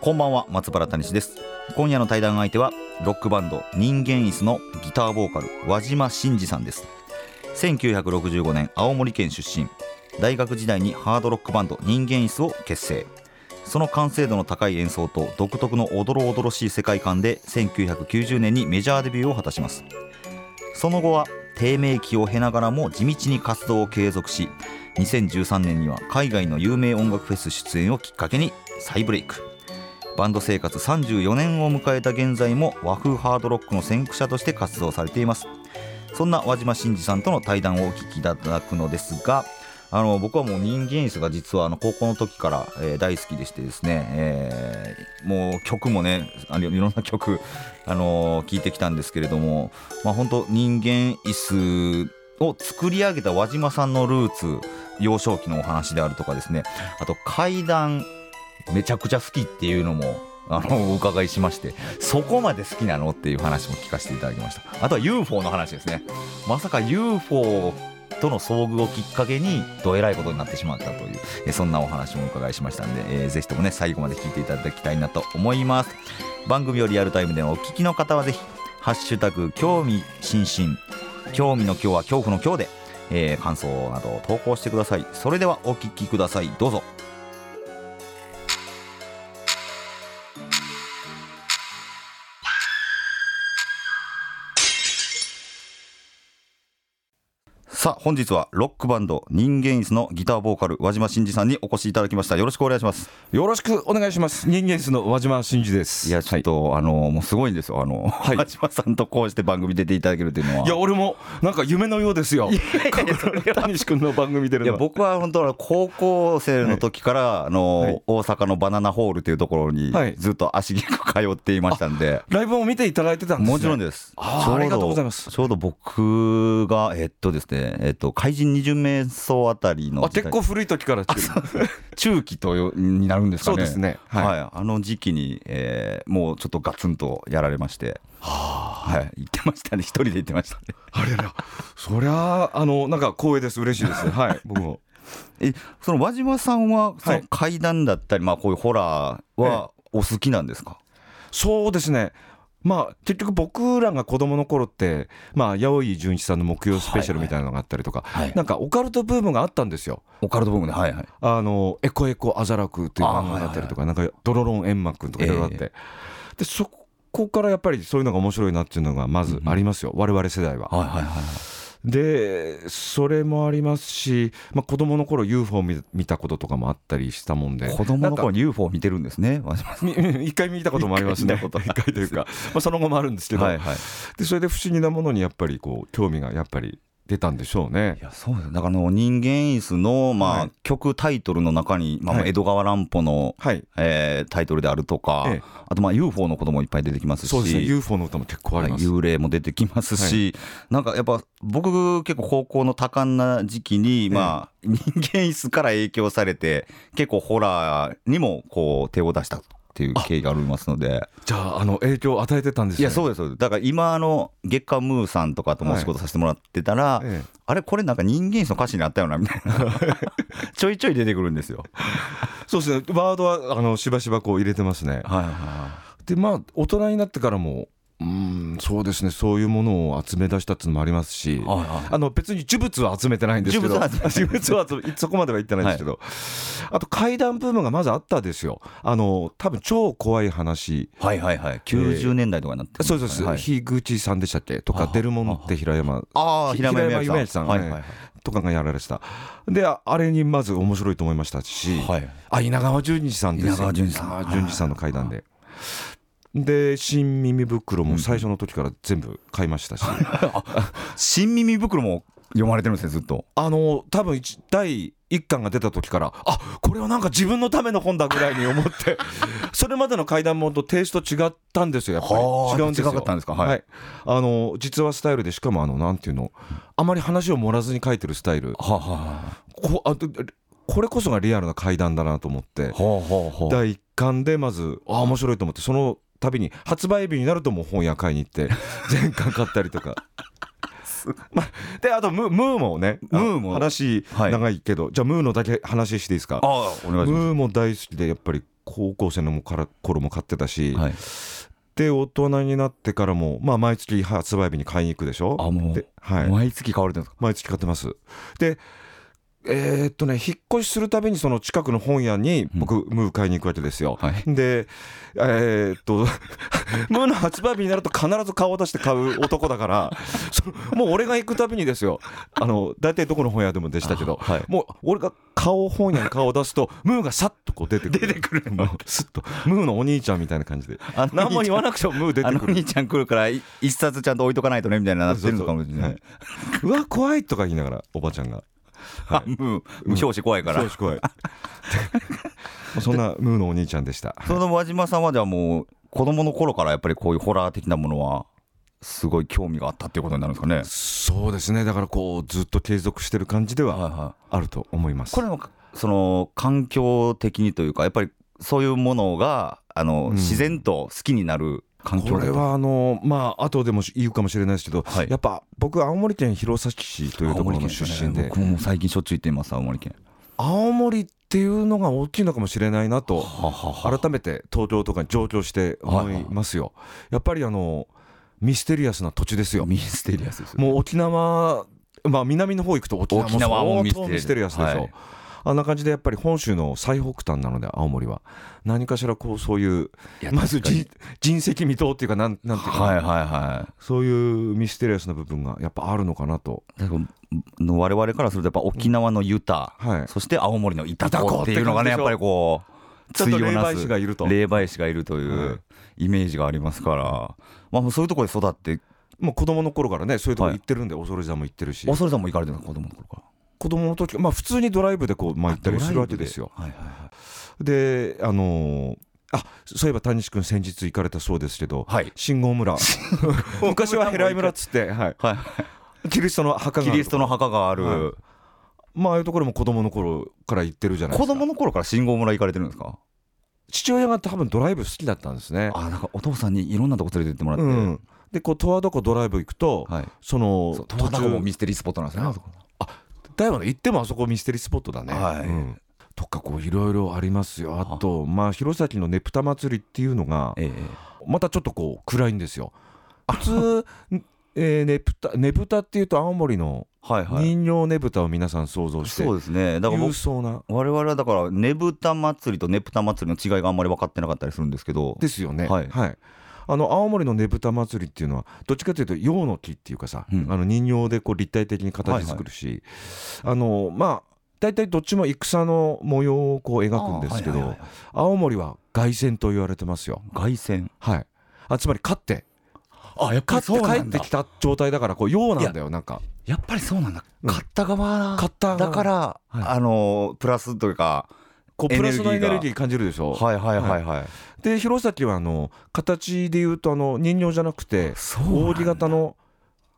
こんばんは松原谷氏です。今夜の対談相手はロックバンド人間椅子のギターボーカル和島真二さんです。1965年青森県出身。大学時代にハードロックバンド人間椅子を結成。その完成度の高い演奏と独特のおどろおどろしい世界観で1990年にメジャーデビューを果たします。その後は低迷期を経ながらも地道に活動を継続し2013年には海外の有名音楽フェス出演をきっかけに再ブレイク。バンド生活34年を迎えた現在も和風ハードロックの先駆者として活動されています。そんな和島真二さんとの対談をお聞きいただくのですがあの僕はもう人間椅子が実はあの高校の時から、えー、大好きでしてですね、えー、もう曲もねあのいろんな曲、あのー、聞いてきたんですけれども、まあ、本当人間椅子を作り上げた輪島さんのルーツ幼少期のお話であるとかですねあと階段めちゃくちゃ好きっていうのもあのお伺いしましてそこまで好きなのっていう話も聞かせていただきました。あとは UFO の話ですね。まさか UFO との遭遇をきっかけにどえらいことになってしまったというえそんなお話もお伺いしましたんで、えー、ぜひともね最後まで聞いていただきたいなと思います。番組をリアルタイムでお聞きの方はぜひハッシュタグ興味津々。興味の今日は恐怖の今日で、えー、感想などを投稿してください。それではお聞きください。どうぞ。さあ本日はロックバンド人間椅子のギターボーカル和島真二さんにお越しいただきました。よろしくお願いします。よろしくお願いします。人間椅子の和島真二です。いやちょっと、はい、あのもうすごいんですよ。あの、はい、和島さんとこうして番組出ていただけるというのは。いや俺もなんか夢のようですよ。谷君の番組出るの。いや僕は本当は高校生の時から、はい、あの、はい、大阪のバナナホールというところにずっと足げく通っていましたんで、ライブも見ていただいてたんです、ね、もちろんです。あありがとうございます。ちょうど僕がえっとですねえっと怪人二巡目走あたりのあ結構古い時から中期とになるんですかね。そうですね。はい、はい、あの時期に、えー、もうちょっとガツンとやられまして。はあ、はい、言ってましたね。一人で言ってましたね。あれらそりゃあのなんか光栄です。嬉しいです。はい。僕も。えその輪島さんはその怪談だったり、まあこういうホラーはお好きなんですか、そうですねまあ、結局僕らが子供の頃って、まあ、八百井純一さんの木曜スペシャルみたいなのがあったりとか、はいはい、なんかオカルトブームがあったんですよ。オカルトブームね、はいはい。あの、エコエコアザラクっていう漫画だったりとか、なんか、ドロロンエンマ君とかいろいろあって、えー、で、そこからやっぱりそういうのが面白いなっていうのがまずありますよ、うん、我々世代は。はいはいはい。でそれもありますし、まあ、子供の頃 UFO 見見たこととかもあったりしたもんで。子供の頃 UFO 見てるんですね。一回見たこともありますね。一回 というか、まあ、その後もあるんですけど、はいはい、でそれで不思議なものにやっぱりこう興味がやっぱり出たんでしょうね。いやそうですだからの人間椅子の、まあ、はい、曲タイトルの中に、まあ、江戸川乱歩の、はい、えー、タイトルであるとか、ええ、あとまあ UFO のこともいっぱい出てきますしそうですね。UFO の歌も結構あります、はい、幽霊も出てきますし、はい、なんかやっぱ僕結構高校の多感な時期に、まあ、人間椅子から影響されて結構ホラーにもこう手を出したっていう経緯がありますので。じゃああの影響を与えてたんです、ね、いやそうですだから今あの月刊ムーさんとかともお仕事させてもらってたら、は いええ、あれこれなんか人間の歌詞にあったよなみたいな。ちょいちょい出てくるんですよ。そうですね。ワードはあのしばしばこう入れてますね。はいはい。でまあ大人になってからもうんそうですね。そういうものを集め出したっていうのもありますし、はいはい、あの別に呪物は集めてないんですけど 呪物はそこまでは言ってないんですけど、はい、あと怪談ブームがまずあったですよ。あの多分超怖い話。はいはいはい。90年代とかになって、えー、そうです、はい、樋口さんでしたっけ？とかデルモンテ平山。ああ平山夢明さん、はいはいはい。とかがやられてた。であれにまず面白いと思いましたし、はい、あ稲川淳二さんです稲川淳二さん。淳二さんの怪談でで新耳袋も最初の時から全部買いましたし、新耳袋も読まれてるんですねずっと。あの多分一第1巻が出た時からあこれはなんか自分のための本だぐらいに思って。それまでの怪談本とテイスト違ったんですよやっぱり。違うんですよ。違かったんですか？はい、はい、あの実話スタイルでしかもあのなんていうのあまり話を盛らずに書いてるスタイル。はあ、はこあこれこそがリアルな怪談だなと思って、あはあは第1巻でまずあ面白いと思ってその度に発売日になるともう本屋買いに行って 全巻買ったりとか。まあ、であとムームーもねムーも話はい。長いけど、じゃあムーのだけ話していいですか？ああお願いしまムーも大好きでやっぱり高校生のもから頃も買ってたし、すはい。で大人になってからも、まあ、毎月発売日に買いに行くでしょ？あもうで、はい、毎月買われてるんですか？毎月買ってます。でえーっとね引っ越しするたびにその近くの本屋に僕、ムー買いに行くわけですよ、はい。でえーっと ムーの発売日になると必ず顔を出して買う男だから もう俺が行くたびにですよ。あの大体どこの本屋でもでしたけど、あはい。もう俺が顔本屋に顔を出すとムーがさっとこう出てくる。出てくるの。すっと。ムーのお兄ちゃんみたいな感じで。何も言わなくてもムー出あてくる。の兄ちゃん来るからい一冊ちゃんと置いとかないとねみたいななってるのかもしれない。うわ怖いとか言いながらおばちゃんがあムー。無表紙怖いから。そうし怖い。そんなムーのお兄ちゃんでした。その輪島さんはじゃあもう子供の頃からやっぱりこういうホラー的なものはすごい興味があったっていうことになるんですかね。そうですね。だからこうずっと継続してる感じでははあると思います。これもその環境的にというかやっぱりそういうものがあの、うん。自然と好きになる環境これはあのまあ後でも言うかもしれないですけど、はい。やっぱ僕青森県弘前市というところの出身で。僕も最近しょっちゅう行っています青森県。青森っていうのが大きいのかもしれないなと改めて東京とかに上京して思いますよ。やっぱりあのミステリアスな土地ですよ。ミステリアスですよもう沖縄まあ南の方行くと沖縄も沖縄もミステリアス相当ミステリアス。でしょ、はいあんな感じでやっぱり本州の最北端なので青森は。何かしらこうそういうまず人人石未踏っていうかなんなんていうか、はいはいはい。そういうミステリアスな部分がやっぱあるのかなと。の我々からするとやっぱ沖縄のユタ、はい。そして青森のイタココっていうのがねやっぱりこうちょっと霊媒師がいると。霊媒師がいるといはうイメージがありますから、まあ、もうそういうところで育って。もう子供の頃からねそういうとこ行ってるんで、恐れ山も行ってるし。恐山も行かれてるんですか子供の頃から子供の時まあ普通にドライブでこう、まあ、行ったりするわけですよ。はいはいはい。であのーあそういえば谷地君先日行かれたそうですけど、はい。信号村。昔はヘライ村っつって、はい、はい、キリストの墓がある。キリストの墓がある、はい。まあああいうところも子供の頃から行ってるじゃないで子すか。供の頃から信号村行かれてるんですか？父親が多分ドライブ好きだったんですね。あなんかお父さんにいろんなとこ連れてってもらって、うん。でこう十和田湖ドライブ行くと、はい。その十和田湖もミステリースポットなんですねあそこだよね行ってもあそこミステリースポットだね、はい。うん。とかこういろいろありますよ。あ。とまあ弘前のねぷた祭りっていうのがええ。またちょっとこう暗いんですよ。普通えーねぷたねぶたっていうと青森のはいはい。人形ねぶたを皆さん想像してそうですね。だから僕勇壮な。我々はだからねぶた祭りとねぷた祭りの違いがあんまり分かってなかったりするんですけど。ですよね。はいあの青森のねぶた祭りっていうのはどっちかというと陽の木っていうかさ、うん。あの人形でこう立体的に形作るし、あのまあ大体どっちも戦の模様をこう描くんですけど、はいはいはい。青森は凱旋と言われてますよ。凱旋。はい。あつまり勝って。あやっ勝って帰ってきた状態だからこう陽なんだよなんか。やっぱりそうなんだ、うん。勝った側勝った側。だから、はいあのプラスというかこうプラスのエエネルギー感じるでしょ？はいはいはいはい、で弘前はあの形でいうとあの人形じゃなくて扇形の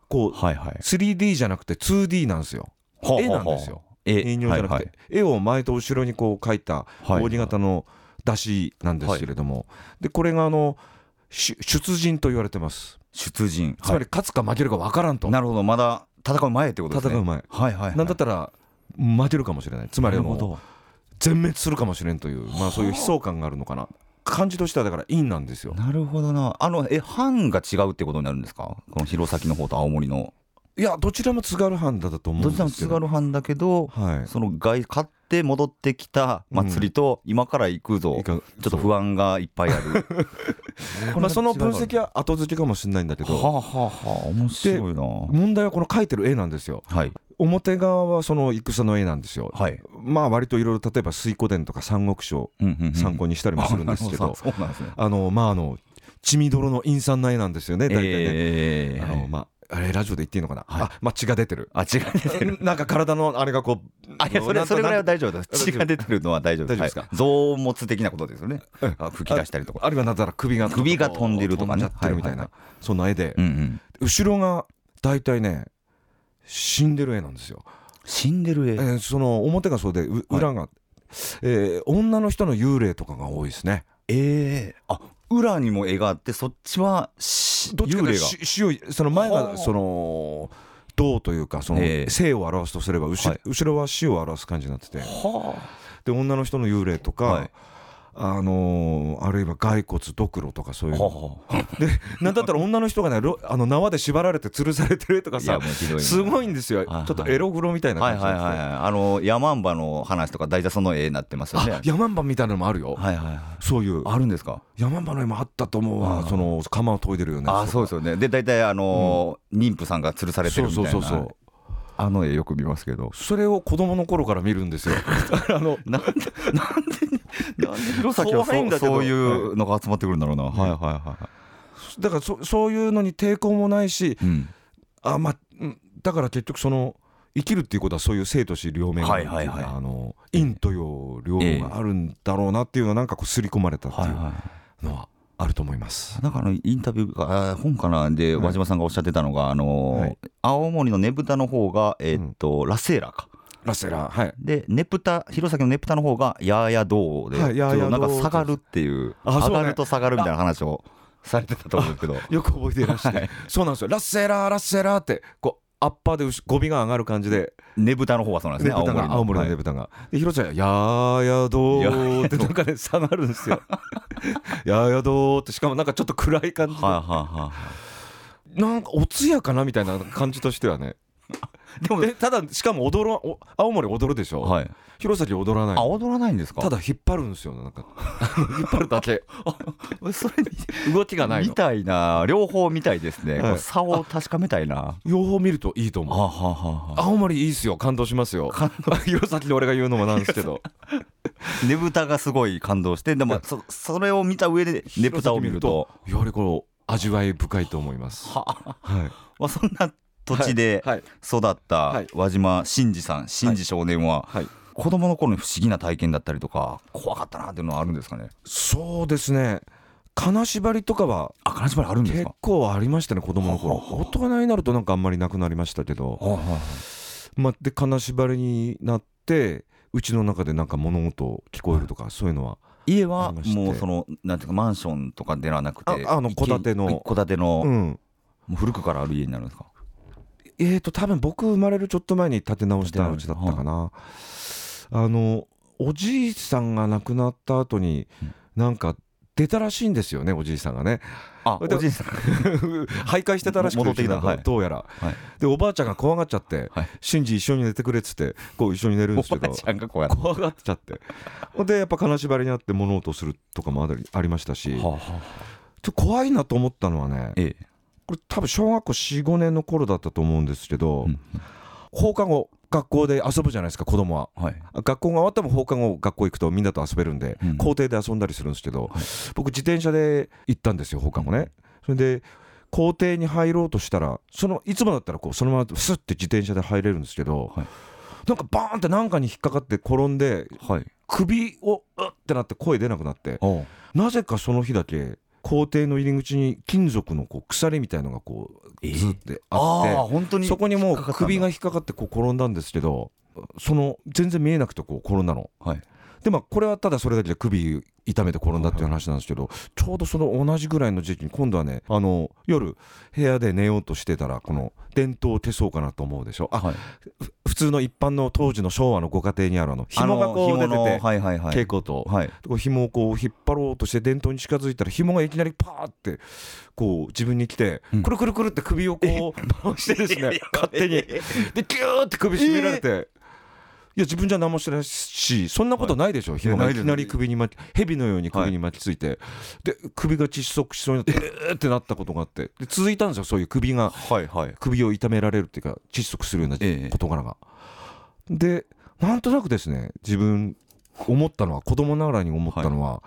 こうはいはい。3D じゃなくて 2D なんですよ。絵なんですよ。絵。人形じゃなくて、はい絵を前と後ろにこう描いたはい扇形の出しなんですけれども、でこれがあのし出陣と言われてます。出陣。つまり勝つか負けるか分からんと、なるほど。まだ戦う前ってことですね。戦う前、はいはい、はい、なんだったら負けるかもしれない。つまりあのなるほど全滅するかもしれんという、まあ、そういう悲壮感があるのかな。感じとしてはだから陰なんですよ。なるほどな。あのえ藩が違うってことになるんですか？この弘前の方と青森の。いやどちらも津軽藩だと思うんど。ちらも津軽藩だけどはい。その外買って戻ってきた祭りと今から行くぞ、ちょっと不安がいっぱいある。まあ、その分析は後付けかもしれないんだけど。はあはあはあ面白いな。問題はこの描いてる絵なんですよ。はい表側はその戦の絵なんですよ。はい、まあ割といろいろ例えば水古伝とか三国志うんうんうん。参考にしたりもするんですけど、あのまああの血みどろの陰惨な絵なんですよね大体ね、えーあのまああれラジオで言っていいのかな、はい。あまあ血が出てる。あ血が出てる。なんか体のあれがこうあいやそれそれぐらいは大丈夫です。血が出てるのは大丈夫大丈夫ですか？はい。臓物的なことですよね。うんあ吹き出したりとか。あるいはなんだら首が首が飛んでるとかね。飛んじゃってるみたいな、はいはい。そんな絵で、うんうん。後ろが大体ね死んでる絵なんですよ、死んでる絵。えーその表がそうでう裏が、えー女の人の幽霊とかが多いですね。ええあ裏にも絵があってそっちはしどっちかがとし死をその前はあがその銅というかそのええ。生を表すとすれば後ろは死を表す感じになってて。はで女の人の幽霊とか、はいあのーあるいは骸骨ドクロとかそういうあのはでなんだったら女の人がねろあの縄で縛られて吊るされてるとかさすごいんですよ、はいはい。ちょっとエログロみたいなはいはい感じですよはいはい。あのヤマンバの話とか大体その絵になってますよね。あヤマンバみたいなのもあるよ、はいはいはい。そういう。あるんですか？ヤマンバの絵もあったと思うわ。その釜を研いでるようなあそうですよね。で大体あのー妊婦さんが吊るされてるみたいな。そうそうそうそう。あの絵よく見ますけど。それを子供の頃から見るんですよ。あのなんでなんで なんでそうそういうのが集まってくるんだろうな、はい。はいはだからそそういうのに抵抗もないしい、うん、あまあうんだから結局その生きるっていうことはそういう生と死両面があるってい。陰と陽両方があるんだろうなっていうのをなんかこう刷り込まれたっていうはいはい。のはあると思います。なんかあのインタビューかあ本かな？ではい。和島さんがおっしゃってたのが、あの青森のねぶたの方が、えーっとラセーラーかラセラはい。でねぷた弘前のねぷたの方がヤーヤドーで、はいヤーヤドーちょっとなんか下がるっていうあ上がると下がるみたいな話をされてたと思うけど。よく覚えていらっしゃる、はい。そうなんですよ。ラッセラーラッセラーってこうアッパーで後語尾が上がる感じで。ねぶたの方はそうなんですね青森の。ねはい。ぶたが、で広瀬は「やーやどー」ってなんかね下がるんですよ「やーやどー」ってしかもなんかちょっと暗い感じで、はいはいはなんかおつやかなみたいな感じとしてはね。いでもでただしかも踊るお青森踊るでしょ、はい。弘前踊らない。あ踊らないんですか？ただ引っ張るんですよなんか。引っ張るだけ。それ 動きがないの。みたいな両方みたいですね、はい。差を確かめたいな。両方見るといいと思う。ははは青森いいっすよ。感動しますよ。弘前で俺が言うのもなんですけど。ねぶたがすごい感動して。でもそそれを見た上でねぶたを見ると。やはりこう味わい深いと思います。ははい。まあ、そんな土地ではい。育ったはい。輪島真司さん真司少年ははい。子供の頃に不思議な体験だったりとか怖かったなっていうのはあるんですかね？そうですね。金縛りとかはあ金縛りあるんです結か構ありましたね子供の頃。大人になるとなんかあんまりなくなりましたけど、はまあ、で金縛りになってうちの中でなんか物音聞こえるとかそういうのは家はもうそのなんていうかマンションとかではなくてああの戸建ての。一戸建ての、うん。もう古くからある家になるんですか？えーと多分僕生まれるちょっと前に建て直したうちだったかな、あのおじいさんが亡くなった後にうん。なんか出たらしいんですよねおじいさんがね。あおでじいさん 徘徊してたらしくてどうやら、はい。でおばあちゃんが怖がっちゃってはい「シンジ一緒に寝てくれ」っつってこう一緒に寝るんですけどおばあちゃんがこうやって怖がっちゃって。ほんでやっぱ金縛りにあって物音するとかもありありましたし。ちょはあはあ。っと怖いなと思ったのはねええこれ多分小学校45年の頃だったと思うんですけど、うん。放課後学校で遊ぶじゃないですか子供は。はい。学校が終わっても放課後学校行くとみんなと遊べるんで、うん。校庭で遊んだりするんですけど、はい。僕自転車で行ったんですよ放課後ね、それで校庭に入ろうとしたらそのいつもだったらこうそのままスッて自転車で入れるんですけど、はい。なんかバーンって何かに引っかかって転んではい。首をうってなって声出なくなってなぜかその日だけ校庭の入り口に金属のこう鎖みたいのがこうえー。ずってあって、そこにもう首が引っかかってこう転んだんですけどその全然見えなくてこう転んだの。はいでまあこれはただそれだけで首痛めて転んだっていう話なんですけどちょうどその同じぐらいの時期に今度はねあの夜部屋で寝ようとしてたらこの電灯を消そうかなと思うでしょ。あはい。普通の一般の当時の昭和のご家庭にあるあの紐がこう出ててはいはいはい。蛍光灯。はい。こう紐をこう引っ張ろうとして電灯に近づいたら紐がいきなりパーってこう自分に来て、うん。くるくるくるって首をこう回してですね 勝手に。でギューって首絞められて、いや自分じゃ何もしてないしそんなことないでしょ、紐がないですいきなり首に巻き蛇のように首に巻きついて、で首が窒息しそうになってえー。ってなったことがあって。で続いたんですよそういう首が。はいはい。首を痛められるっていうか窒息するようなええ。事柄が。でなんとなくですね自分思ったのは子供ながらに思ったのは、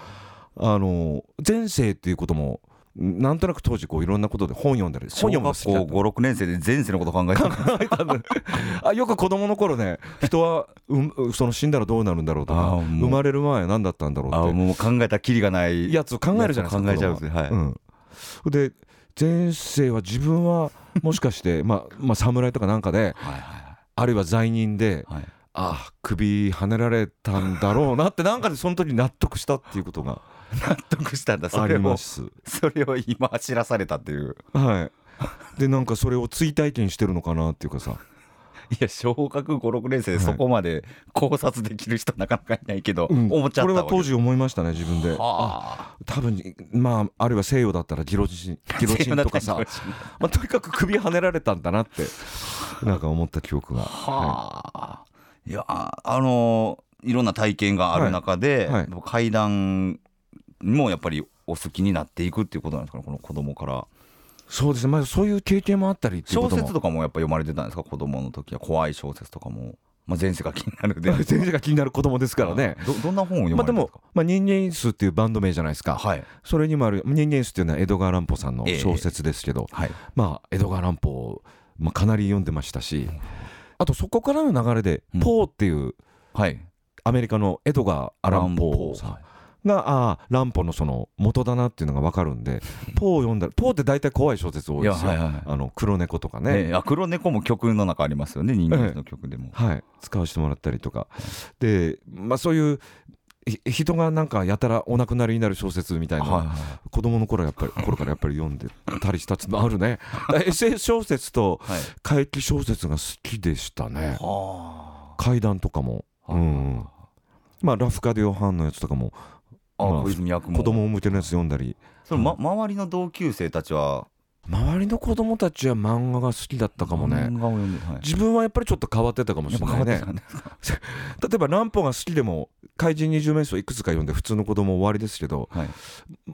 あの前世っていうこともなんとなく当時こういろんなことで本読んだり本読むの好きだった56年生で前世のこと考えた あよく子供の頃ね人はうその死んだらどうなるんだろうとか生まれる前何だったんだろうって。あもう考えたらきりがないやつを考えるじゃないですか考えちゃうんですねはい、うん、で前世は自分はもしかして、まあ、まあ侍とかなんかで、はいはい、あるいは罪人で、はい、ああ首はねられたんだろうなってなんかでその時納得したっていうことが納得したんだそれを。それを今知らされたっていう。はい。でなんかそれを追体験してるのかなっていうかさ。いや小学56年生でそこまで考察できる人なかなかいないけど、はい、思っちゃったこれは当時思いましたね自分で。あ。多分まああるいは西洋だったらギロチン ギロチンとかさ、まあ、とにかく首はねられたんだなってなんか思った記憶が。はあ、はい、いやあのいろんな体験がある中で、はい。はい、階段もやっぱりお好きになっていくっていうことなんですかねこの子供から。そうですね、まあ、そういう経験もあったり小説とかもやっぱ読まれてたんですか子供の時は。怖い小説とかも。まあ、前世が気になる 前世が気になる子供ですからね。どどんな本を読まれてまあ、でも、まあ、人間椅子っていうバンド名じゃないですか、はい、それにもある人間椅子っていうのは江戸川乱歩さんの小説ですけど、えーはい、まあ江戸川乱歩、まあ、かなり読んでましたし、あとそこからの流れで、ポーっていう、はい、アメリカの江戸川乱歩さん、がああ乱歩のその元だなっていうのが分かるんで ポーを読んだらポーって大体怖い小説多いですよ、はいはい、あの黒猫とかね、ね、黒猫も曲の中ありますよね人間の曲でも、はい。使わせてもらったりとか。でまあそういう人がなんかやたらお亡くなりになる小説みたいな、はいはい、子供の頃やっぱり 頃からやっぱり読んでたりしたつもあるね。SF 小説と怪奇小説が好きでしたね、はい、怪談とかも、うん、まあラフカディオ・ハンのやつとかもあ、まあ、小泉役も子供向けのやつ読んだり。その、ま、周りの同級生たちは？周りの子供たちは漫画が好きだったかもね、はい、自分はやっぱりちょっと変わってたかもしれないね。例えば乱歩が好きでも怪人二十面相いくつか読んで普通の子供終わりですけど、はい、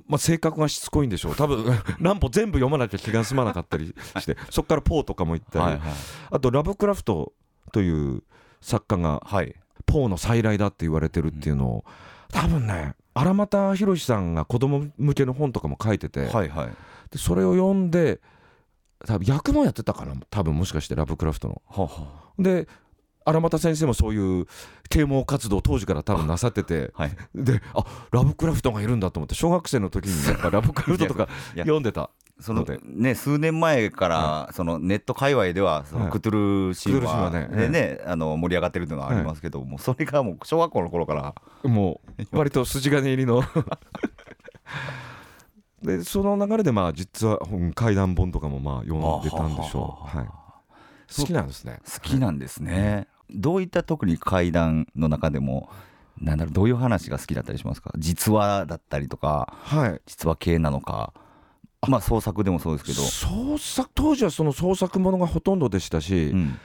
まあ、性格がしつこいんでしょう。多分 乱歩全部読まなきゃ気が済まなかったりしてそこからポーとかも行ったり、はいはい、あとラブクラフトという作家が、はい、ポーの再来だって言われてるっていうのを、多分ね荒俣宏さんが子供向けの本とかも書いてて、はいはい、でそれを読んで多分役もやってたかな多分もしかしてラブクラフトの。ははで荒俣先生もそういう啓蒙活動当時から多分なさってて、はい、であラブクラフトがいるんだと思って小学生の時にやっぱラブクラフトとか読んでたそのね数年前からそのネット界隈ではそのクトゥル神話でねあの盛り上がってるっていうのはありますけどもそれがもう小学校の頃から。もう割と筋金入りの。でその流れでまあ実は怪談本とかもまあ読んでたんでしょう、はい、好きなんですね。好きなんですね、どういった特に怪談の中でもなんだろうどういう話が好きだったりしますか？実話だったりとか、はい、実話系なのかまあ創作でもそうですけど。創作当時はその創作ものがほとんどでしたし、うん、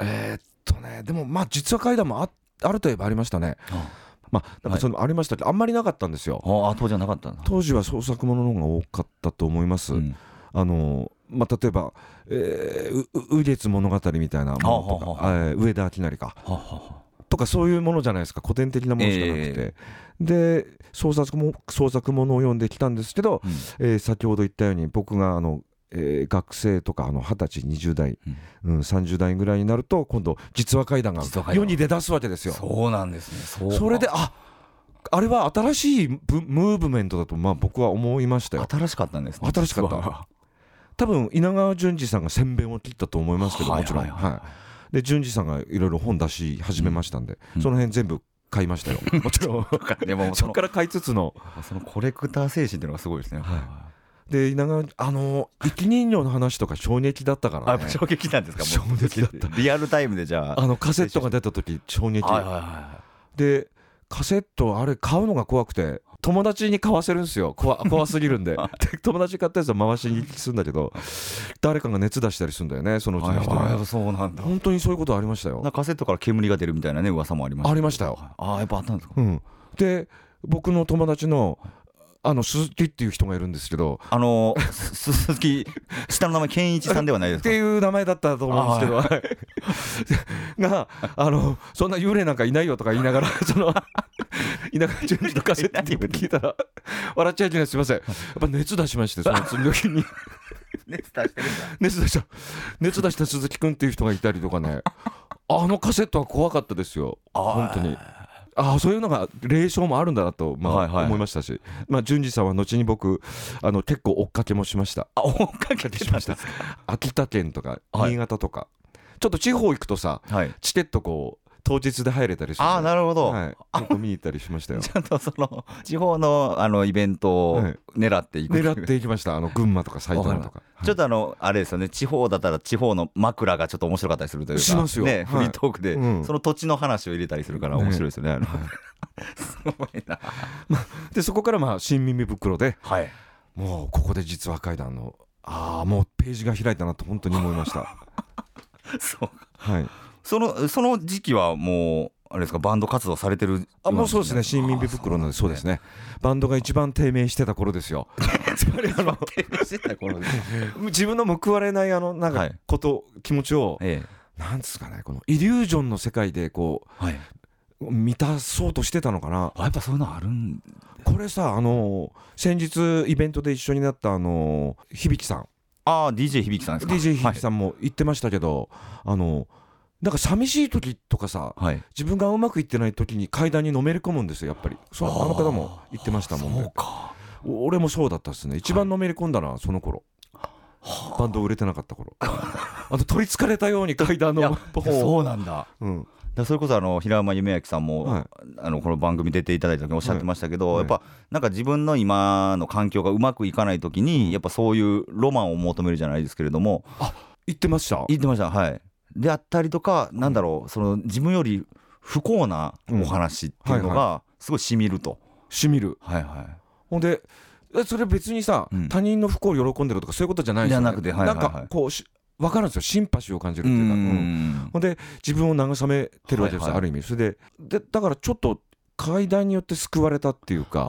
えー、っとねでもまあ実話怪談もああるといえばありましたね。まあ、なんかそのありましたけど、はい、あんまりなかったんですよ。あ当時はなかった当時は創作ものの方が多かったと思います。うん、あのまあ、例えば「えー、雨月物語」みたいなものとか、え上田明成か。ははとかそういうものじゃないですか。古典的なものじゃなくて、えー、で創作も創作ものを読んできたんですけど、うん、えー、先ほど言ったように僕があのえー、学生とかあの20歳20代、うん、うん、30代ぐらいになると今度実話怪談が世に出だすわけですよ。そうなんですねそれでああれは新しいムーブメントだとまあ僕は思いましたよ。新しかったんですね。新しかった。多分稲川淳二さんが宣伝を切ったと思いますけどもちろん。はい、はいはいで淳二さんがいろいろ本出し始めましたんで、うん、その辺全部買いましたよ。も ちろんでもそこから買いつつの。そのコレクター精神っていうのがすごいですね、はい、で稲川あの生き人形の話とか衝撃だったからね。衝撃なんですか？衝撃だった。リアルタイムでじゃあ。あのカセットが出た時衝撃、はいはいはい、でカセットあれ買うのが怖くて友達に買わせるんですよ。怖 怖すぎるんで。で 友達買ったやつは回しにするんだけど誰かが熱出したりするんだよねそのうちの人が。そうなんだ。本当にそういうことありましたよ。カセットから煙が出るみたいなね噂もありましたありましたよ。ああやっぱあったんですか、うん、で僕の友達のあの鈴木っていう人がいるんですけど。あの鈴木下の名前健一さんではないですか？っていう名前だったと思うんですけど。があのそんな幽霊なんかいないよとか言いながら その田舎淳二のカセット聞いたら笑っちゃいけない。すいません。やっぱ熱出しましてその次の日に。熱出してるん。だ熱出した。熱出した鈴木君っていう人がいたりとかね。あのカセットは怖かったですよ。本当にああそういうのが霊障もあるんだなと、まあ思いましたし、まあ、淳二さんは後に僕あの結構追っかけもしました。あ追っかけてしました 秋田県とかはい。新潟とか、ちょっと地方行くとさはい。チケットこう当日で入れたりする。ああなるほど、はい、結構見に行ったりしましたよ。ちゃんとその地方のあのイベントをはい。狙っていく、狙っていきました。あの群馬とか埼玉とか。ちょっとあのあれですよね。地方だったら地方の枕がちょっと面白かったりするというかしますよ。はい。ねフリートークで、うん。その土地の話を入れたりするから面白いですよね、あの すごいな。でそこからまあ新耳袋ではい。もうここで実は階段のああもうページが開いたなと本当に思いました。そうはいそのその時期はもうあれですかバンド活動されてるあもうそうですね。新耳袋なんでそうですね。バンドが一番低迷してた頃ですよ。つまりあのしてた頃です。自分の報われないあのなんかはいこと、気持ちをえなんですかねこのイリュージョンの世界でこえはい、う満たそうとしてたのかな。あやっぱそういうのあるんこれさあの先日イベントで一緒になったあの響さん。ああ DJ 響さんですか？DJ 響さんも言ってましたけど、あのなんか寂しい時とかさはい、はい、自分がうまくいってない時に階段にのめり込むんですよやっぱり。そうあの方も言ってましたもんそうね俺もそうだったですね。一番のめり込んだのはその頃、バンド売れてなかった頃。あと取りつかれたように階段のそうなんだ。うん、だそれこそあの平山夢明さんも、はい。あのこの番組出ていただいた時におっしゃってましたけど、はい。やっぱなんか自分の今の環境がうまくいかない時にやっぱそういうロマンを求めるじゃないですけれども。言ってました？言ってました。はいであったりとかなんだろうその自分より不幸なお話っていうのがすごいしみると、しみる。はいはほんでえそれ別にさ、うん。他人の不幸を喜んでるとかそういうことじゃないですよ、ね、じゃなくてはいはいはい。なんかこうし分かるんですよ。シンパシーを感じるいっていうか、うんんほんで自分を慰めてるわけですよ、はいはい。ある意味。それででだからちょっと階段によって救われたっていうか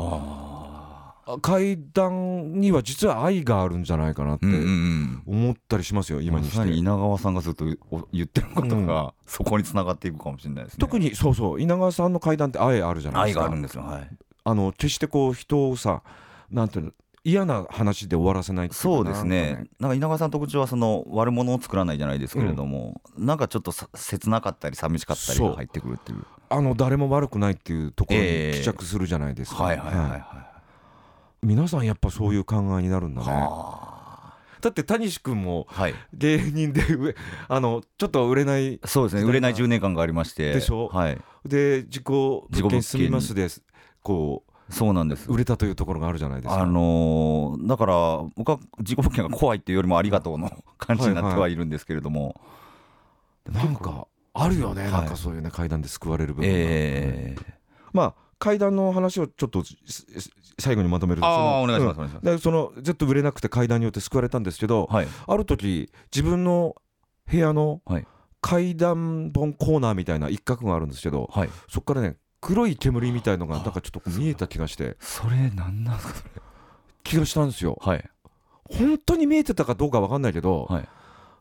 階段には実は愛があるんじゃないかなってーうんうんうん。思ったりしますよ、今にして。稲川さんがずっとお言ってることがそこにつながっていくかもしれないですね。特にそうそう稲川さんの階段って愛あるじゃないですか。愛があるんですよはい。あの決してこう人をさなんていうの嫌な話で終わらせないそうですね。かなんか稲川さんの特徴はその悪者を作らないじゃないですけれども、なんかちょっとさ切なかったり寂しかったりが入ってくるっていう。あの誰も悪くないっていうところにええ帰着するじゃないですか、はいはいはいはい、はい皆さんやっぱそういう考えになるんだね。はだって谷志君も芸人で上 あのちょっと売れないそうですね。売れない10年間がありまして。でしょ？はい。で自己物件件住みますです。こそうなんです。う売れたというところがあるじゃないですか。あのーだから僕は自己物件が怖いっていうよりもありがとうの 感じになってはいるんですけれども、なんかあるよね、はい。なんかそういうね階段で救われる部分が、ええ。まあ階段の話をちょっと最後にまとめる。とああそのお願いします、うん。お願いします。でそのずっと売れなくて階段によって救われたんですけど、はい。ある時自分の部屋のはい。階段本コーナーみたいな一角があるんですけどはい。そこからね黒い煙みたいのがなんかちょっと見えた気がして。それなんなんですか？それ気がしたんですよ。はい。本当に見えてたかどうかわかんないけど、はい。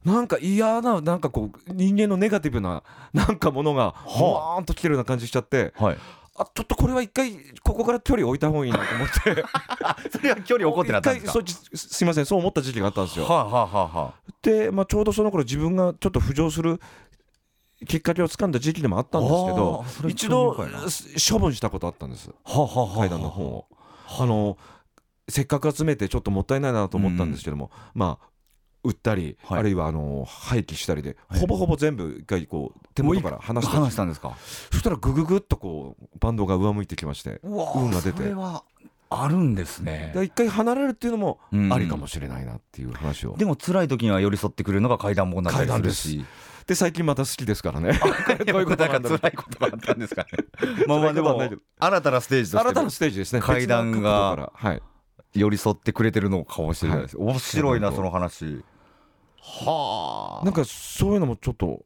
なんか嫌ななんかこう人間のネガティブななんかものがほわーんと来てるような感じしちゃってはいあちょっとこれは一回ここから距離置いた方がいいなと思って。それは距離起こってなったんですか？すすいません。そう思った時期があったんですよ。はあ、はあはあはで、まあ、ちょうどその頃自分がちょっと浮上するきっかけをつかんだ時期でもあったんですけど一度処分したことあったんです。あ、はあはあはあ。階段の本を。あのせっかく集めてちょっともったいないなと思ったんですけども、まあ売ったり、はい。あるいはあの廃棄したりで、はい。ほぼほぼ全部一回こう手元から離した。んです話したんですか？そしたらグググっとこうバンドが上向いてきまして運が出て。それはあるんですね。で一回離れるっていうのもうん。ありかもしれないなっていう話を、でも辛い時には寄り添ってくれるのが階段本だったりするしで最近また好きですからね。ど ういうことなんか辛いことがあったんですかね。まあまあでも新たなステージとして。新たなステージですね。階段が寄り添ってくれてるのかもしれないです、面白いなはいその話はなんかそういうのもちょっと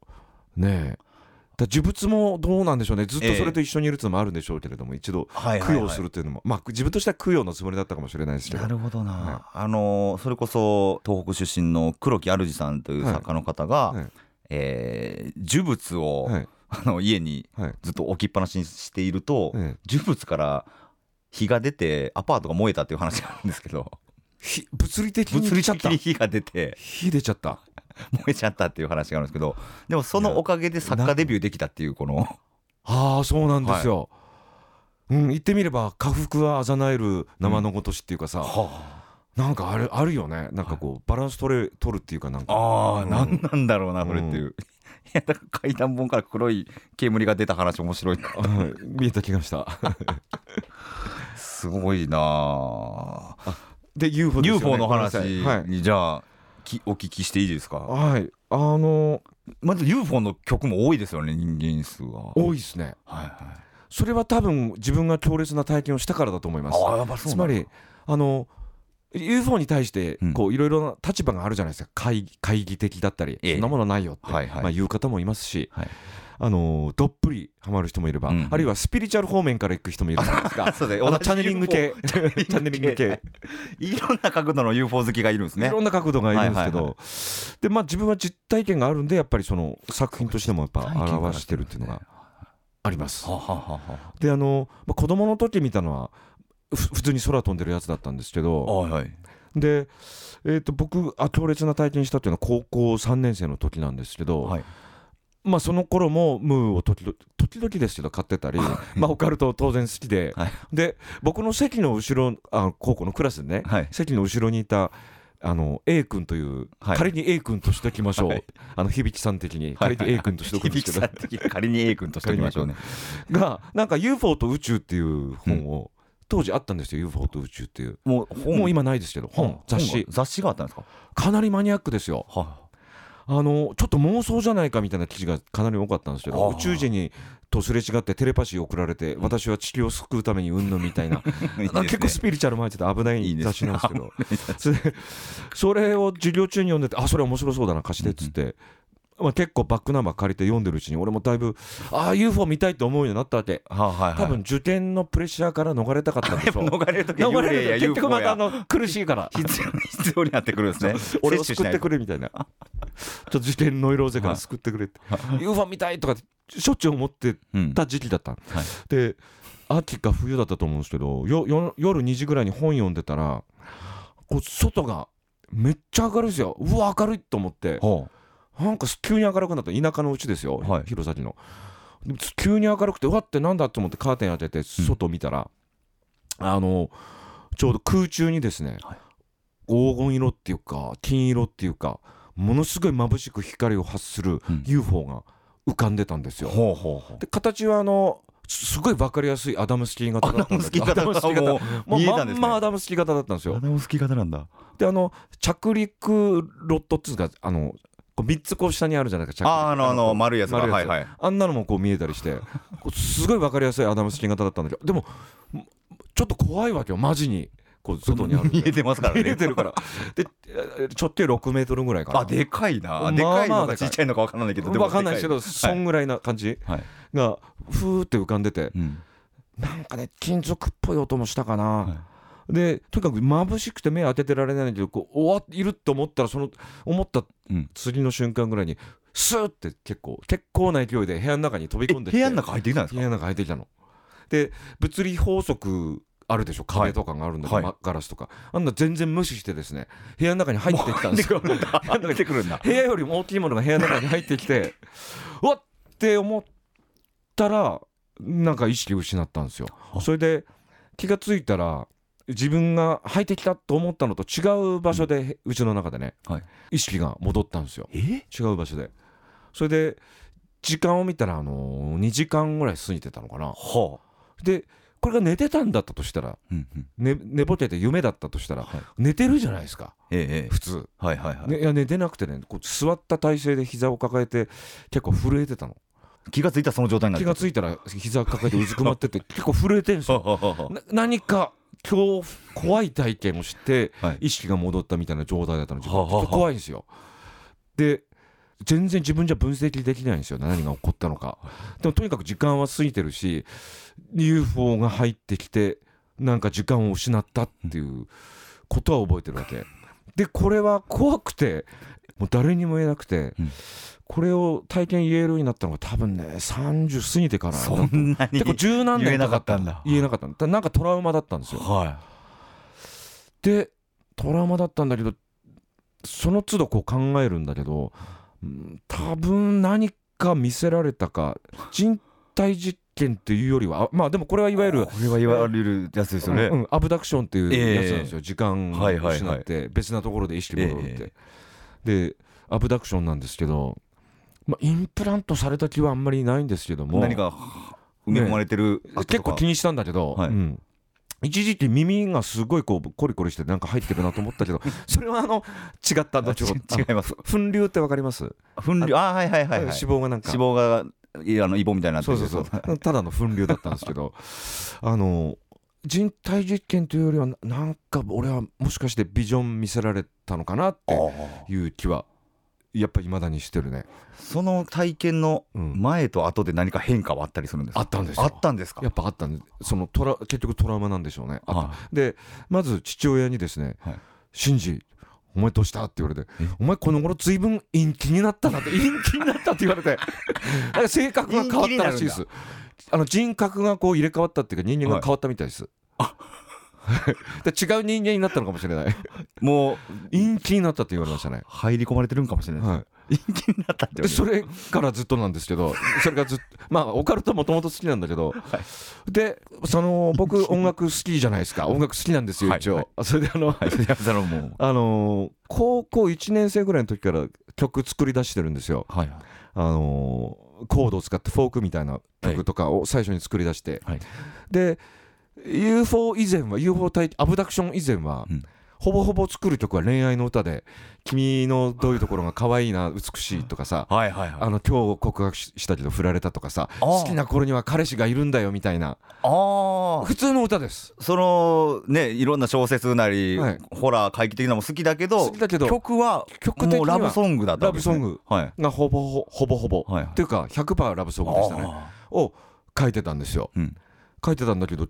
ねえだ呪物もどうなんでしょうね。ずっとそれと一緒にいるっていうのもあるんでしょうけれども、一度はいはいはい。供養するっていうのも、まあ自分としては供養のつもりだったかもしれないですけど。なるほどな、はい。あのそれこそ東北出身の黒木主さんという作家の方が、はい。えー呪物を、はい。あの家にはい。ずっと置きっぱなしにしていると、え呪物から火が出てアパートが燃えたっていう話があるんですけど物理的に物理的に火が出て。火出ちゃった。燃えちゃったっていう話があるんですけどでもそのおかげで作家デビューできたっていうこの。ああそうなんですよ、はい、うん言ってみれば家福はあざなえる生のごとしっていうかさ、うん。はあ。なんかあるあるよね。なんかこう、バランス取れ取るっていうかなんか。ああ、うん、何なんだろうなそれっていう、うん、いやだから階段本から黒い煙が出た話面白いな。見えた気がした。すごいな で UFO, ね、UFO の話に、じゃあきお聞きしていいですか？はい。あのまず UFO の曲も多いですよね人間数は。多いですね。はいはい。それは多分自分が強烈な体験をしたからだと思います。つまりあの UFO に対してこういろいろな立場があるじゃないですか。会議的だったり、そんなものないよって、はいはい、まあ、言う方もいますし、はい、あのどっぷりハマる人もいれば、うん、あるいはスピリチュアル方面から行く人もいるじゃないですか。そうでチャネリング系。チャネリング系。いろんな角度の UFO 好きがいるんですね。いろんな角度がいるんですけど、はいはいはい、でまあ自分は実体験があるんでやっぱりその作品としてもやっぱ表してるっていうのがあります。であの、まあ、子供の時見たのは普通に空飛んでるやつだったんですけど、はいはい、で、えー、と僕あ強烈な体験したっていうのは高校3年生の時なんですけど、はい、まあその頃もムーを時々時々ですけど買ってたり まあオカルト当然好きで、はい、で僕の席の後ろあ高校のクラスでね、はい、席の後ろにいたあの A 君という、はい、仮に A 君としておきましょう、はい、あの響さん的に、仮に A 君としておくんですけど、仮に A 君としておきましょうね。が、なんか UFO と宇宙っていう本を、うん、当時あったんですよ、UFO と宇宙っていう。もうもう今ないですけど、本、雑誌。雑誌があったんですか？かなりマニアックですよ。はあのちょっと妄想じゃないかみたいな記事がかなり多かったんですけど宇宙人にとすれ違ってテレパシー送られて私は地球を救うためにうんぬみたいな。結構スピリチュアル前って危ない雑誌なんですけど。それそれを授業中に読んでてあそれ面白そうだな貸してっつって。まあ、結構バックナンバー借りて読んでるうちに俺もだいぶああ UFO 見たいと思うようになったわけ、はあはいはい、多分受験のプレッシャーから逃れたかったんでしょ 逃れる時逃れる結局またあの苦しいから。必要必要になってくるんですね。俺を救ってくれみたいな。ちょっと受験ノイローゼから救ってくれって。UFO 見たいとかしょっちゅう思ってた時期だった、うんはい、で秋か冬だったと思うんですけどよよ夜2時ぐらいに本読んでたらこう外がめっちゃ明るいですよ。うわ明るいと思って、はあ、なんか急に明るくなった田舎のうちですよ、はい、弘前の。急に明るくてうわってなんだと思ってカーテン当てて外見たら、うん、あのちょうど空中にですね、はい、黄金色っていうか金色っていうかものすごい眩しく光を発する UFO が浮かんでたんですよ。ほうほうほう。で形はあのすごい分かりやすいアダムスキー型だったんですアダムスキー型。もうまんまアダムスキー型だったんですよ。アダムスキー型なんだ。であの着陸ロットっていうかあのこう3つこう下にあるじゃないですかああのあの丸いやつが。はいはい、あんなのもこう見えたりしてすごい分かりやすいアダムスキー型だったんだけどでもちょっと怖いわけよマジに。こう外にある見えてますからね。見えてるから。で直径6メートルぐらいかな。あでかいな、まあ、でかいのかちっちゃいのか分からないけど分かんないですけどそんぐらいな感じがふーって浮かんでて、なんかね金属っぽい音もしたかな、はい、でとにかく眩しくて目当ててられないんだけどこう終わいるって思ったらその思った次の瞬間ぐらいにスーって結構結構な勢いで部屋の中に飛び込んで部屋の中入ってきたんですか？部屋の中入ってきたの。で物理法則あるでしょ？壁とかがあるんだけど、はい、ガラスとか。あんな全然無視してですね部屋の中に入ってきたんですよ。部屋よりも大きいものが部屋の中に入ってきて わっって思ったらなんか意識を失ったんですよ。それで気が付いたら自分が入ってきたと思ったのと違う場所で、うちの中でね、はい、意識が戻ったんですよ。違う場所で。それで時間を見たら、あのー、2時間ぐらい過ぎてたのかな、はあ、でこれが寝てたんだったとしたら、うんうん。ね、寝ぼけて夢だったとしたら、はい、寝てるじゃないですか、ええ、普通、はいはいはい。ね、いや寝てなくてねこう座った体勢で膝を抱えて結構震えてたの。気がついたその状態にな気がついたら膝抱えてうずくまってて結構震えてるんですよ。何か恐怖怖い体験をして意識が戻ったみたいな状態だったのちょっと怖いんですよ。で全然自分じゃ分析できないんですよ。何が起こったのか。でもとにかく時間は過ぎてるし UFO が入ってきてなんか時間を失ったっていうことは覚えてるわけ。でこれは怖くてもう誰にも言えなくて、うん、これを体験言えるようになったのが多分ね30過ぎてからそんなに結構十何年かかったんだ。言えなかった。んだなんかトラウマだったんですよ、はい、でトラウマだったんだけどその都度こう考えるんだけど多分何か見せられたか人体実験っていうよりはまあでもこれはいわゆるこれは言われるやつですよね、うん、アブダクションっていうやつなんですよ、えー、時間を失って別なところで意識戻るって、えー、でアブダクションなんですけど、まあ、インプラントされた気はあんまりないんですけども。何か埋め込まれてる、ね、結構気にしたんだけど、はい、うん、一時期耳がすごいこうコリコリしてなんか入ってるなと思ったけど それはあの違ったんだ違います。粉瘤ってわかります？粉瘤あはいはいはい、はい、脂肪がなんか。脂肪がいあのイボみたいなそうそうそう。ただの粉瘤だったんですけど。あの人体実験というよりはなんか俺はもしかしてビジョン見せられたのかなっていう気はやっぱりまだにしてるね。その体験の前と後で何か変化はあったりするんですか、あったんですあったんですか？やっぱあったんです。そのトラ結局トラウマなんでしょうね、はい、でまず父親にですね、はい、シンジお前どうしたって言われて、お前この頃ずいぶん陰気になったなって、陰気になったって言われて、性格が変わったらしいです。あの人格がこう入れ替わったっていうか人間が変わったみたいです。はい、違う人間になったのかもしれない。もう陰気になったって言われましたね。入り込まれてるんかもしれない。はい陰気になったってそれからずっとなんですけどそれがずっとまあオカルトもともと好きなんだけど、はい、でその僕音楽好きじゃないですか。音楽好きなんですよ一応、それであの、はい、あの高校1年生ぐらいの時から曲作り出してるんですよ、はい、あのコードを使ってフォークみたいな曲とかを最初に作り出して、はい、で UFO 以前は UFO 体アブダクション以前は、うんほぼほぼ作る曲は恋愛の歌で「君のどういうところが可愛いな美しい」とかさ「はいはいはい、あの今日告白したけど振られた」とかさ「好きな頃には彼氏がいるんだよ」みたいな。普通の歌です。そのねいろんな小説なり、はい、ホラー怪奇的なのも好きだけど曲は曲もうラブソングだったラブソングがほぼほぼほぼほぼ、はい、っていうか100%ラブソングでしたね。を書いてたんですよ、うん、書いてたんだけど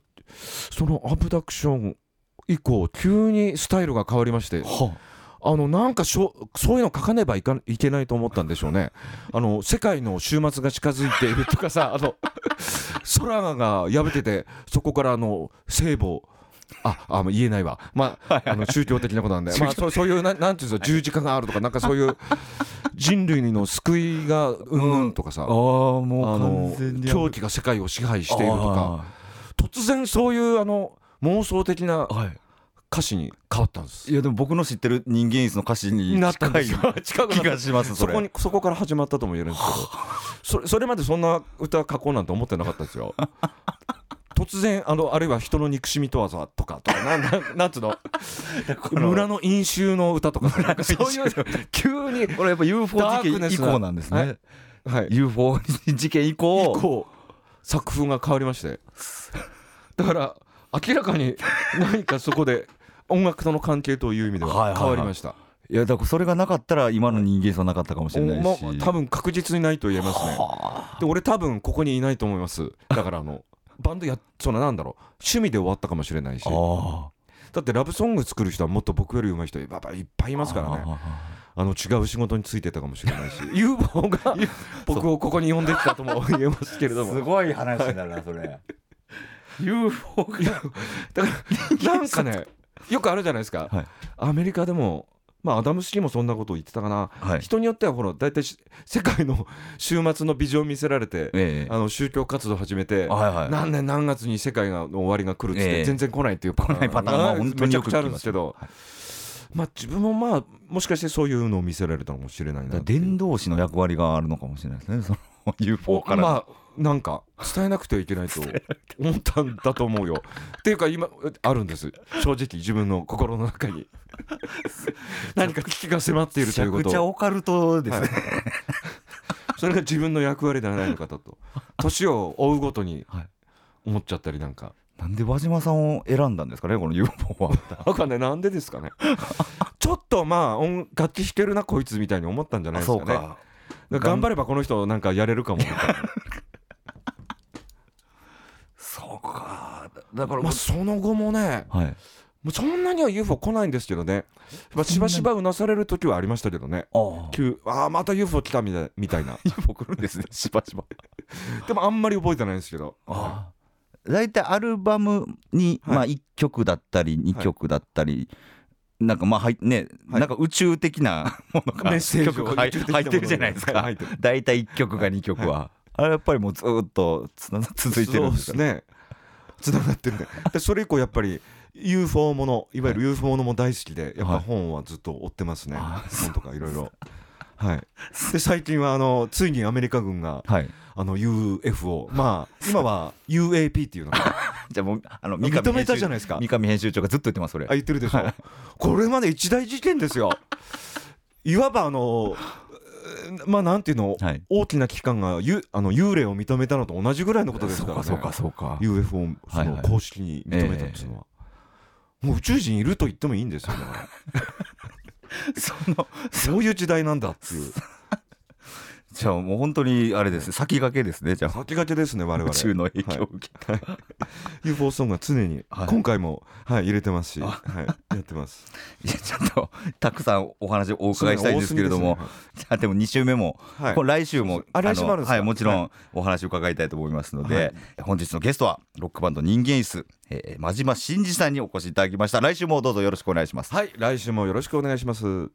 そのアブダクション以降急にスタイルが変わりまして。はあ。のなんかしょそういうの書かねばいかいけないと思ったんでしょうね。あの世界の終末が近づいているとかさ あの空が破けてそこからあの聖母ああ言えないわ、まあ、あの宗教的なことなんで、まあ、そうそういうななんていうんですか十字架があるとかなんかそういう人類の救いがうんうんとかさ、あの狂気が世界を支配しているとか突然そういうあの妄想的な歌詞に変わったんです、い、やでも僕の知ってる人間椅子の歌詞に近い近 気がしますそこにそこから始まったとも言えるんですけど。それそれまでそんな歌書こうなんて思ってなかったですよ。突然あのあるいは人の憎しみとはとかとかなんなんなんつうの？村の飲酒の歌とか。そういう急にこれやっぱ UFO 事件以降なんですね、はい、UFO 事件以降。以降作風が変わりまして。だから明らかに何かそこで音楽との関係という意味では変わりました。いやだからそれがなかったら今の人間さなかったかもしれないし、ま多分確実にないと言えますね。で俺多分ここにいないと思います。だからあのバンドやそのなんだろう趣味で終わったかもしれないし。だってラブソング作る人はもっと僕より上手い人いっぱいいますからね。あの違う仕事についてたかもしれないし。UFO が僕をここに呼んできたとも言えますけれども。すごい話だなそれ UFO が。だからなんかねよくあるじゃないですか、はい、アメリカでもまあ、アダム・スキーもそんなことを言ってたかな、はい、人によってはほら大体世界の終末のビジョンを見せられて、ええ、あの宗教活動を始めて、はいはい、何年何月に世界の終わりが来るって、全然来ないっていうパターン。がめちゃくちゃあるんですけど。まあ、自分もまあもしかしてそういうのを見せられたかもしれないな伝道師の役割があるのかもしれないですね UFO からまあなんか伝えなくてはいけないと思ったんだと思うよ。っていうか今あるんです正直自分の心の中に 何か危機が迫っているということめちゃくちゃオカルトですね、はい、それが自分の役割ではないのかと年を追うごとに思っちゃったりなんか。なんで輪島さんを選んだんですかね、この UFO は。わかんなんでですかね。ちょっとまあ音、楽器弾けるな、こいつみたいに思ったんじゃないですかね。頑張ればこの人なんかやれるかもみたいな。そうか。だからまあその後もね、はい、もうそんなには UFO 来ないんですけどね、まあ、しばしばうなされる時はありましたけどね。あ急あまた UFO 来たみたいみたいな。UFO 来るんですね しばしば。でもあんまり覚えてないんですけど。あ大体アルバムに、まあ、1曲だったり2曲だったり、なんかまあはいね、はい、なんか宇宙的な ものが曲が入ってるじゃないですか。大体1曲か2曲は、はい、あれやっぱりもうずっと続いてるんですね。つながってる。ね でそれ以降やっぱり UFO ものいわゆる UFO ものも大好きでやっぱ本はずっと追ってますね、はい、本とかいろいろ。はい。で最近はあのついにアメリカ軍が、はい、あの UFO まあ今は UAP っていうのが じゃあもうあの認めたじゃないですか。三上編集長がずっと言ってますそれあ言ってるでしょ、はい、これまで一大事件ですよ。いわばあのまあなんていうの、はい、大きな機関がゆあの幽霊を認めたのと同じぐらいのことですからね。そうかそうか UFO をその公式に認めたっていうのは、もう宇宙人いると言ってもいいんですよね そのそういう時代なんだっていうじゃあもう本当にあれですね先駆けですねじゃあ。先駆けですね我々。宇宙の影響を。受け、はい、UFO ソングは常に、はい、今回も、はい、入れてますし、はい、やってます。いやちょっとたくさんお話をお伺いしたいんですけれども、ね、じゃあでも2週目も、はい、来週もあ来週もあるんですはい、もちろんお話を伺いたいと思いますので、本日のゲストはロックバンド人間椅子、えー、真島真二さんにお越しいただきました。来週もどうぞよろしくお願いします。はい。来週もよろしくお願いします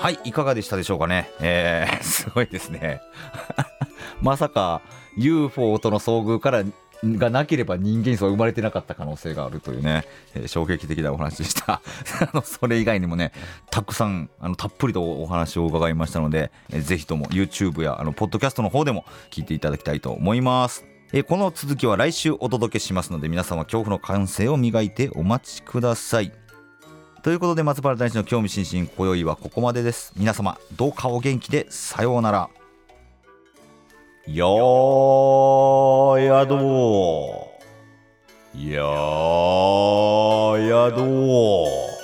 はいいかがでしたでしょうかね。えー、すごいですね。まさか UFO との遭遇からがなければ人間層は生まれてなかった可能性があるというね、えー、衝撃的なお話でした。あのそれ以外にもねたくさんあのたっぷりとお話を伺いましたので、えー、ぜひとも YouTube やあのポッドキャストの方でも聞いていただきたいと思います。えこの続きは来週お届けしますので皆様恐怖の感性を磨いてお待ちください。ということで松原大使の興味津々今宵はここまでです。皆様どうかお元気でさようなら。よーやどーやーやどー